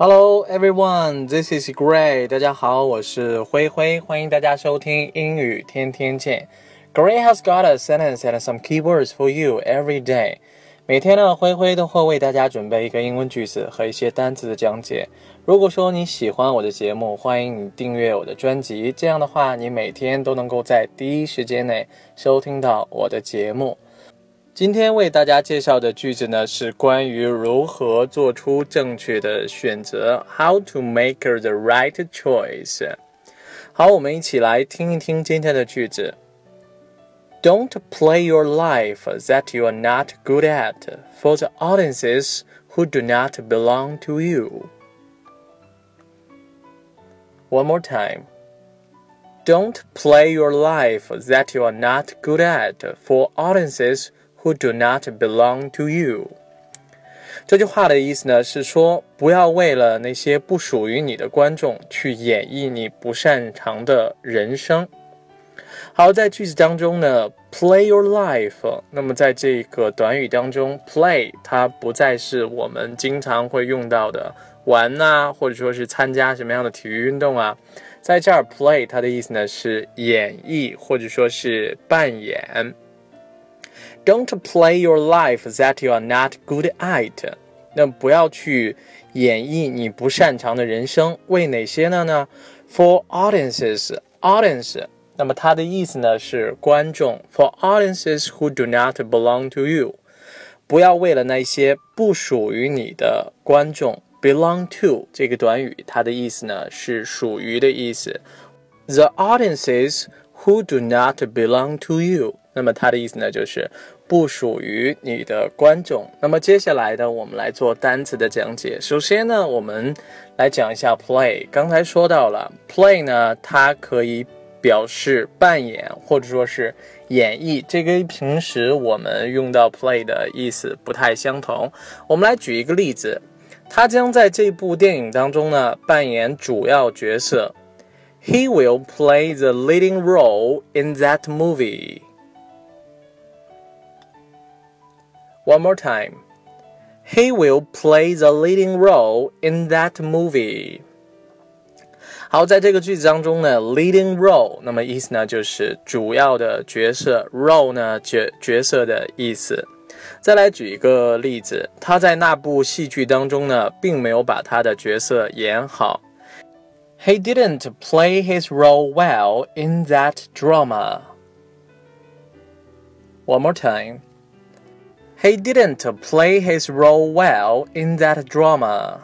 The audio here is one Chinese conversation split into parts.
Hello everyone, this is Gray. 大家好，我是灰灰，欢迎大家收听英语天天见。Gray has got a sentence and some keywords for you every day. 每天呢，灰灰都会为大家准备一个英文句子和一些单词的讲解。如果说你喜欢我的节目，欢迎你订阅我的专辑，这样的话，你每天都能够在第一时间内收听到我的节目。今天为大家介绍的句子呢，是关于如何做出正确的选择，How to make the right choice。好，我们一起来听一听今天的句子。Don't play your life that you are not good at for the audiences who do not belong to you. One more time. Don't play your life that you are not good at for audiences who do not belong to you。这句话的意思呢是说，不要为了那些不属于你的观众去演绎你不擅长的人生。好，在句子当中呢，play your life。那么在这个短语当中，play 它不再是我们经常会用到的玩呐，或者说是参加什么样的体育运动啊。在这儿，play 它的意思呢是演绎，或者说是扮演。Don't play your life that you are not good at。那不要去演绎你不擅长的人生。为哪些呢？呢？For audiences，audience。那么它的意思呢是观众。For audiences who do not belong to you。不要为了那些不属于你的观众。Belong to 这个短语，它的意思呢是属于的意思。The audiences who do not belong to you。 那么它的意思呢就是不属于你的观众。那么接下来呢，我们来做单词的讲解。首先呢，我们来讲一下 play。刚才说到了 play 呢，它可以表示扮演或者说是演绎，这跟平时我们用到 play 的意思不太相同。我们来举一个例子，他将在这部电影当中呢扮演主要角色。He will play the leading role in that movie. One more time. He will play the leading role in that movie. 好，在这个句子当中呢，leading role，那么意思呢就是主要的角色，role 呢角角色的意思。再来举一个例子，他在那部戏剧当中呢，并没有把他的角色演好。He didn't play his role well in that drama. One more time. He didn't play his role well in that drama.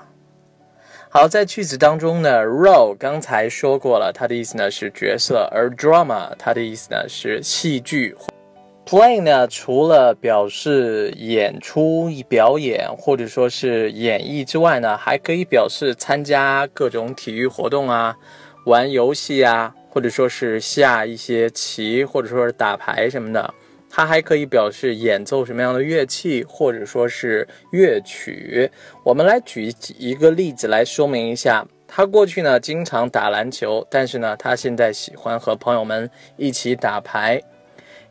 好，在句子当中呢，role 刚才说过了，它的意思呢是角色，而 drama 它的意思呢是戏剧。play 呢，除了表示演出、表演或者说是演绎之外呢，还可以表示参加各种体育活动啊，玩游戏啊，或者说是下一些棋，或者说是打牌什么的。它还可以表示演奏什么样的乐器，或者说是乐曲。我们来举一个例子来说明一下。他过去呢经常打篮球，但是呢他现在喜欢和朋友们一起打牌。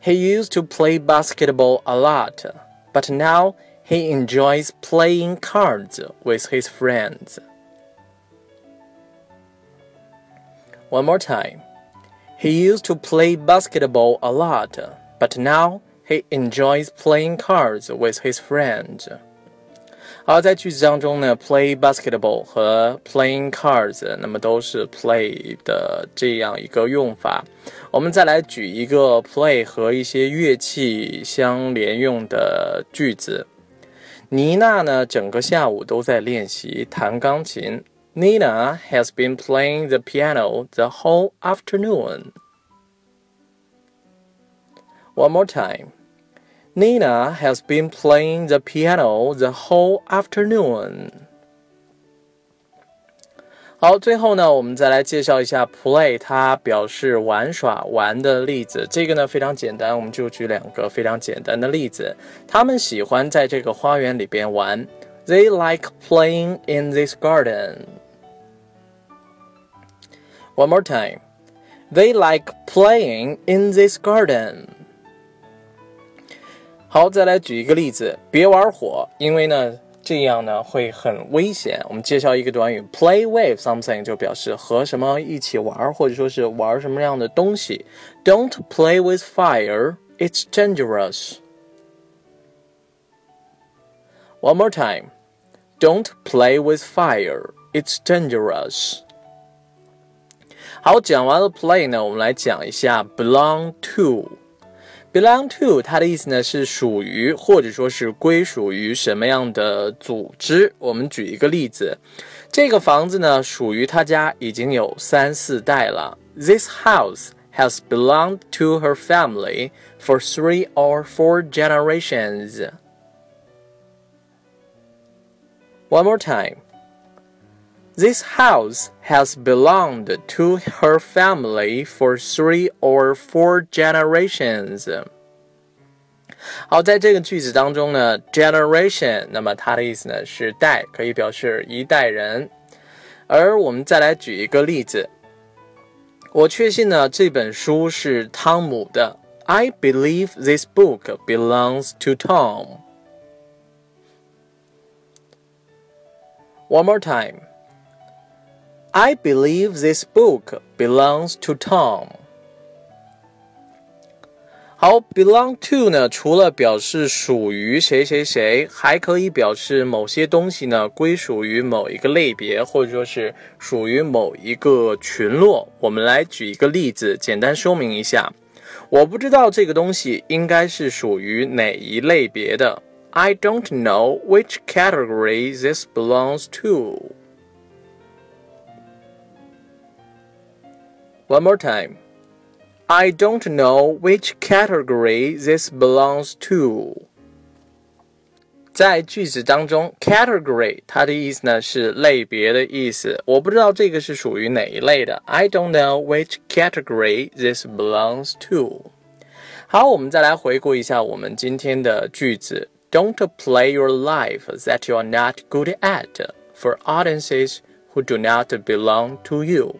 He used to play basketball a lot, but now he enjoys playing cards with his friends. One more time. He used to play basketball a lot but now he enjoys playing cards with his friends. 好，在句子当中呢，play basketball 和 playing cards，那么都是 play 的这样一个用法。我们再来举一个 play 和一些乐器相连用的句子。妮娜呢，整个下午都在练习弹钢琴。Nina has been playing the piano the whole afternoon. One more time. Nina has been playing the piano the whole afternoon. 好，最后呢，我们再来介绍一下 play，它表示玩耍、玩的例子。这个呢非常简单，我们就举两个非常简单的例子。他们喜欢在这个花园里边玩。They like playing in this garden. One more time. They like playing in this garden. 好，再来举一个例子，别玩火，因为呢，这样呢会很危险。我们介绍一个短语，play with something 就表示和什么一起玩，或者说是玩什么样的东西。Don't play with fire, it's dangerous. One more time. Don't play with fire, it's dangerous. 好，讲完了 play 呢，我们来讲一下 belong to。belong to 它的意思呢是属于或者说是归属于什么样的组织。我们举一个例子，这个房子呢属于他家已经有三四代了。This house has belonged to her family for three or four generations. One more time. This house has belonged to her family for three or four generations. 好，在这个句子当中呢，generation，那么它的意思呢是代，可以表示一代人。而我们再来举一个例子，我确信呢这本书是汤姆的。I believe this book belongs to Tom. One more time. I believe this book belongs to Tom. 好，belong to 呢，除了表示属于谁谁谁，还可以表示某些东西呢归属于某一个类别，或者说是属于某一个群落。我们来举一个例子，简单说明一下。我不知道这个东西应该是属于哪一类别的。I don't know which category this belongs to. One more time. I don't know which category this belongs to. 在句子当中，category 它的意思呢是类别的意思。我不知道这个是属于哪一类的。I don't know which category this belongs to. 好，我们再来回顾一下我们今天的句子。Don't play your life that you are not good at for audiences who do not belong to you.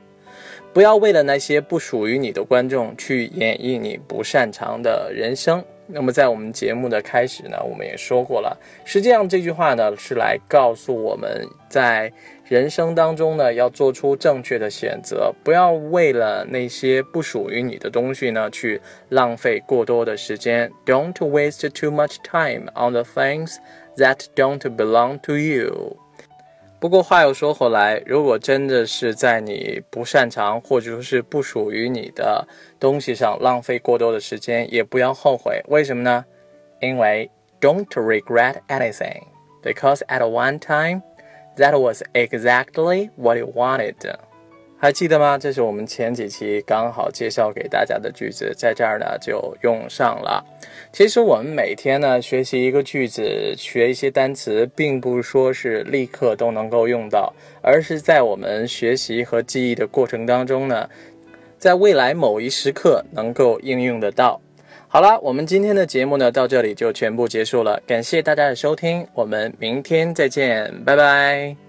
不要为了那些不属于你的观众去演绎你不擅长的人生。那么，在我们节目的开始呢，我们也说过了，实际上这句话呢是来告诉我们在人生当中呢要做出正确的选择，不要为了那些不属于你的东西呢去浪费过多的时间。Don't waste too much time on the things that don't belong to you. 不过话又说回来，如果真的是在你不擅长或者说是不属于你的东西上浪费过多的时间，也不要后悔。为什么呢？因为 don't regret anything because at one time that was exactly what you wanted. 还记得吗？这是我们前几期刚好介绍给大家的句子，在这儿呢就用上了。其实我们每天呢学习一个句子，学一些单词，并不说是立刻都能够用到，而是在我们学习和记忆的过程当中呢，在未来某一时刻能够应用得到。好了，我们今天的节目呢到这里就全部结束了，感谢大家的收听，我们明天再见，拜拜。